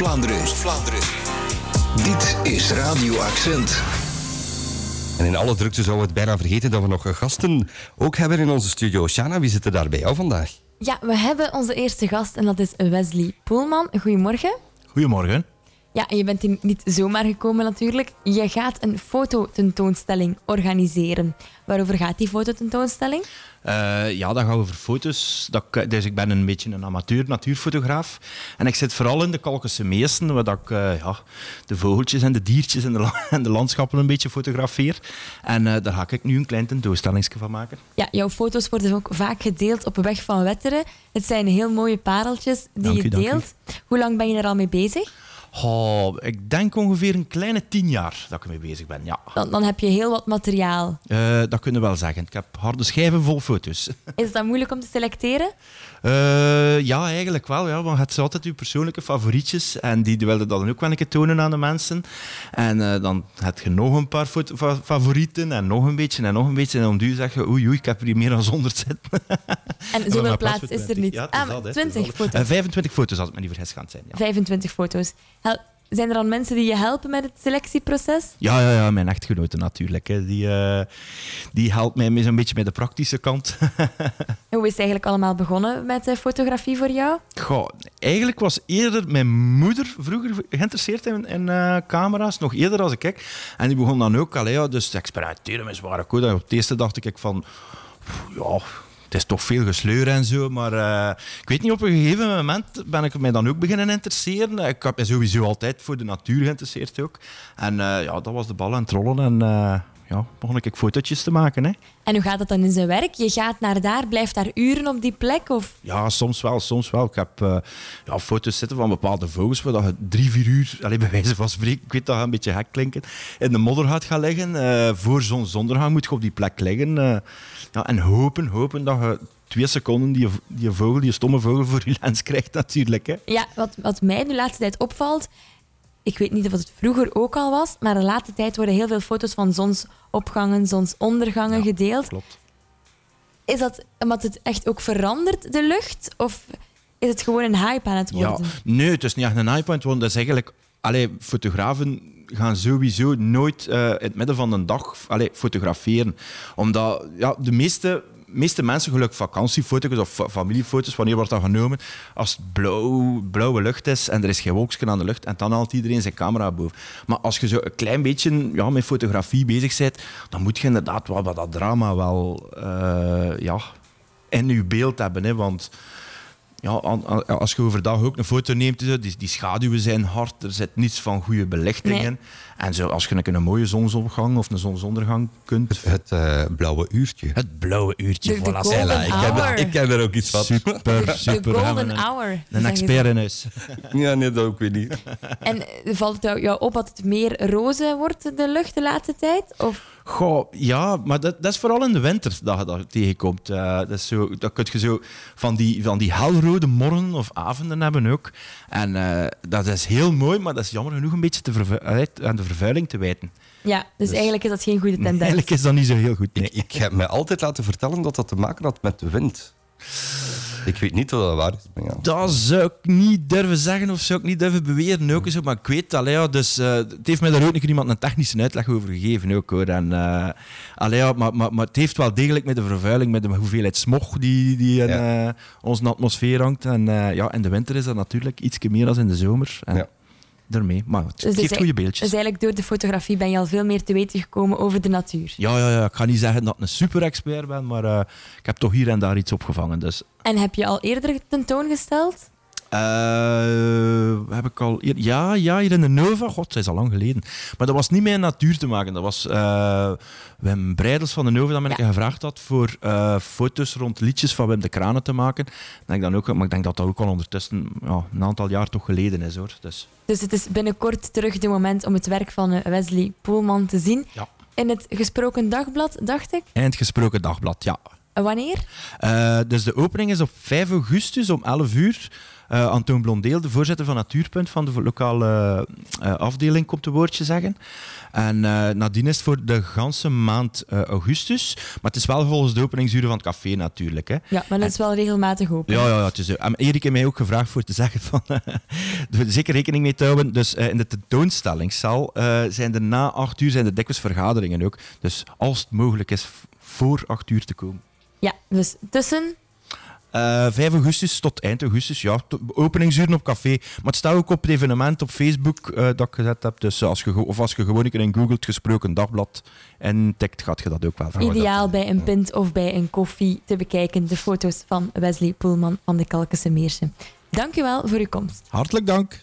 Oost-Vlaanderen. Dit is Radio Accent. En in alle drukte zouden we het bijna vergeten dat we nog gasten ook hebben in onze studio. Shana, wie zit er daar bij jou vandaag? Ja, we hebben onze eerste gast en dat is Wesley Poelman. Goedemorgen. Goedemorgen. Ja, en je bent hier niet zomaar gekomen natuurlijk. Je gaat een fototentoonstelling organiseren. Waarover gaat die fototentoonstelling? Uh, ja, dat gaat over foto's. Dat, dus ik ben een beetje een amateur natuurfotograaf. En ik zit vooral in de Kalkense Meesten, waar ik uh, ja, de vogeltjes en de diertjes en de, en de landschappen een beetje fotografeer. En uh, daar ga ik nu een klein tentoonstellingsje van maken. Ja, jouw foto's worden ook vaak gedeeld op weg van Wetteren. Het zijn heel mooie pareltjes die dank je u, deelt. Hoe lang ben je er al mee bezig? Oh, ik denk ongeveer een kleine tien jaar dat ik ermee bezig ben. Ja. Dan, dan heb je heel wat materiaal. Uh, dat kunnen we wel zeggen. Ik heb harde schijven vol foto's. Is dat moeilijk om te selecteren? Uh, ja, eigenlijk wel. Ja, want het is altijd uw persoonlijke favorietjes. En die willen dat dan ook wel een keer tonen aan de mensen. En uh, dan heb je nog een paar favorieten en nog een beetje en nog een beetje. En om duur zeg je, oei, oei, ik heb er hier meer dan 100 zitten. En zoveel plaats is er niet. Ja, ah, dat, 20 foto's. 25 foto's, als het me niet vergis gaat zijn. Ja. 25 foto's. Zijn er dan mensen die je helpen met het selectieproces? Ja, ja, ja mijn echtgenote natuurlijk. Hè. Die, uh, die helpt mij zo'n beetje met de praktische kant. Hoe is het eigenlijk allemaal begonnen met de fotografie voor jou? Goh, eigenlijk was eerder mijn moeder vroeger geïnteresseerd in, in uh, camera's, nog eerder als ik. En die begon dan ook al, ja, dus te experimenteren met zware code. En op het eerste dacht ik van, ja, het is toch veel gesleur en zo. Maar uh, ik weet niet, op een gegeven moment ben ik mij dan ook beginnen interesseren. Ik heb me sowieso altijd voor de natuur geïnteresseerd ook. En uh, ja, dat was de bal aan het rollen. En ja, begon ik fotootjes te maken. Hè. En hoe gaat dat dan in zijn werk? Je gaat naar daar, blijft daar uren op die plek? Of? Ja, soms wel, soms wel. Ik heb uh, ja, foto's zitten van bepaalde vogels waar je drie, vier uur, allez, bij wijze van spreken, ik weet dat een beetje gek klinken, in de modder gaat gaan liggen. Uh, voor zonsondergang moet je op die plek liggen. Uh, ja, en hopen, hopen dat je twee seconden die, die vogel, die stomme vogel voor je lens krijgt natuurlijk. Hè. Ja, wat, wat mij de laatste tijd opvalt, ik weet niet of het vroeger ook al was, maar de laatste tijd worden heel veel foto's van zonsopgangen, zonsondergangen ja, gedeeld. Klopt. Is dat omdat het echt ook verandert, de lucht? Of is het gewoon een hype aan het worden? Ja, nee, het is niet echt een hype aan het worden. Dat is eigenlijk... Allee, fotografen gaan sowieso nooit uh, in het midden van een dag allee, fotograferen. Omdat ja, de meeste meeste mensen, gelukkig vakantiefoto's of familiefoto's, wanneer wordt dat genomen? Als het blauw, blauwe lucht is en er is geen wolkje aan de lucht en dan haalt iedereen zijn camera boven. Maar als je zo een klein beetje ja, met fotografie bezig bent, dan moet je inderdaad wel wat dat drama wel uh, ja, in je beeld hebben. Hè, want ja, als je overdag ook een foto neemt, die, die schaduwen zijn hard, er zit niets van goede belichtingen. Nee. En zo, als je een, een mooie zonsopgang of een zonsondergang kunt... Het, het uh, blauwe uurtje. Het blauwe uurtje, de, de voilà. golden ik, ken er, ik ken er ook iets van. Super, de, super. De golden een, hour. Een expert in huis. ja, nee, dat ook weer niet. En valt het jou op dat het meer roze wordt, de lucht, de laatste tijd? Of... Goh, ja, maar dat, dat is vooral in de winter dat je dat tegenkomt. Uh, dat, is zo, dat kun je zo van die, van die helrode morgen of avonden hebben ook. En uh, dat is heel mooi, maar dat is jammer genoeg een beetje te aan de vervuiling te wijten. Ja, dus, dus, eigenlijk is dat geen goede tendens. Eigenlijk is dat niet zo heel goed. Nee. Ik, ik heb me altijd laten vertellen dat dat te maken had met de wind. Ik weet niet of dat waar is. Ja. Dat zou ik niet durven zeggen of zou ik niet durven beweren. Ook zo, maar ik weet dat. Ja, dus, uh, het heeft mij daar ook nog iemand een technische uitleg over gegeven. Ook, hoor. En, uh, allee, ja, maar, maar, maar het heeft wel degelijk met de vervuiling, met de hoeveelheid smog die, die in ja. uh, onze atmosfeer hangt. En ja, in de winter is dat natuurlijk iets meer dan in de zomer. En, daarmee. Maar het dus geeft goede beeldjes. Dus eigenlijk door de fotografie ben je al veel meer te weten gekomen over de natuur. Ja, ja, ja. ik ga niet zeggen dat ik een super-expert ben, maar uh, ik heb toch hier en daar iets opgevangen. Dus. En heb je al eerder tentoongesteld? Uh, heb ik al ja, ja, hier in de Nova. God, dat is al lang geleden. Maar dat was niet met natuur te maken. Dat was uh, Wim Breidels van de Nova dat me ja. gevraagd had voor uh, foto's rond liedjes van Wim de Kranen te maken. Denk dan ook, maar ik denk dat dat ook al ondertussen ja, een aantal jaar toch geleden is. hoor. Dus. dus het is binnenkort terug de moment om het werk van Wesley Poelman te zien. Ja. In het Gesproken Dagblad, dacht ik? In het Gesproken Dagblad, ja. Wanneer? Dus de opening is op 5 augustus om 11 uur. Uh, Antoon Blondeel, de voorzitter van Natuurpunt van de lokale uh, afdeling, komt een woordje zeggen. En uh, nadien is het voor de ganse maand augustus. Maar het is wel volgens de openingsuren van het café natuurlijk. Hè. Ja, maar dat is wel regelmatig open. Ja, ja, ja het is, um, Erik heeft mij ook gevraagd voor te zeggen van... zeker rekening mee te houden. Dus in de tentoonstellingszaal zijn er na acht uur zijn er dikwijls vergaderingen ook. Dus als het mogelijk is, voor acht uur te komen. Ja, dus tussen uh, eh, 5 augustus tot eind augustus, ja. Openingsuren op café. Maar het staat ook op het evenement op Facebook uh, dat ik gezet heb. Dus als je, of als je gewoon een keer in Google het gesproken dagblad en tikt, gaat je dat ook wel vinden. Ideaal bij een pint of bij een koffie te bekijken. De foto's van Wesley Poelman van de Kalkense Meersje. Dank u wel voor uw komst. Hartelijk dank.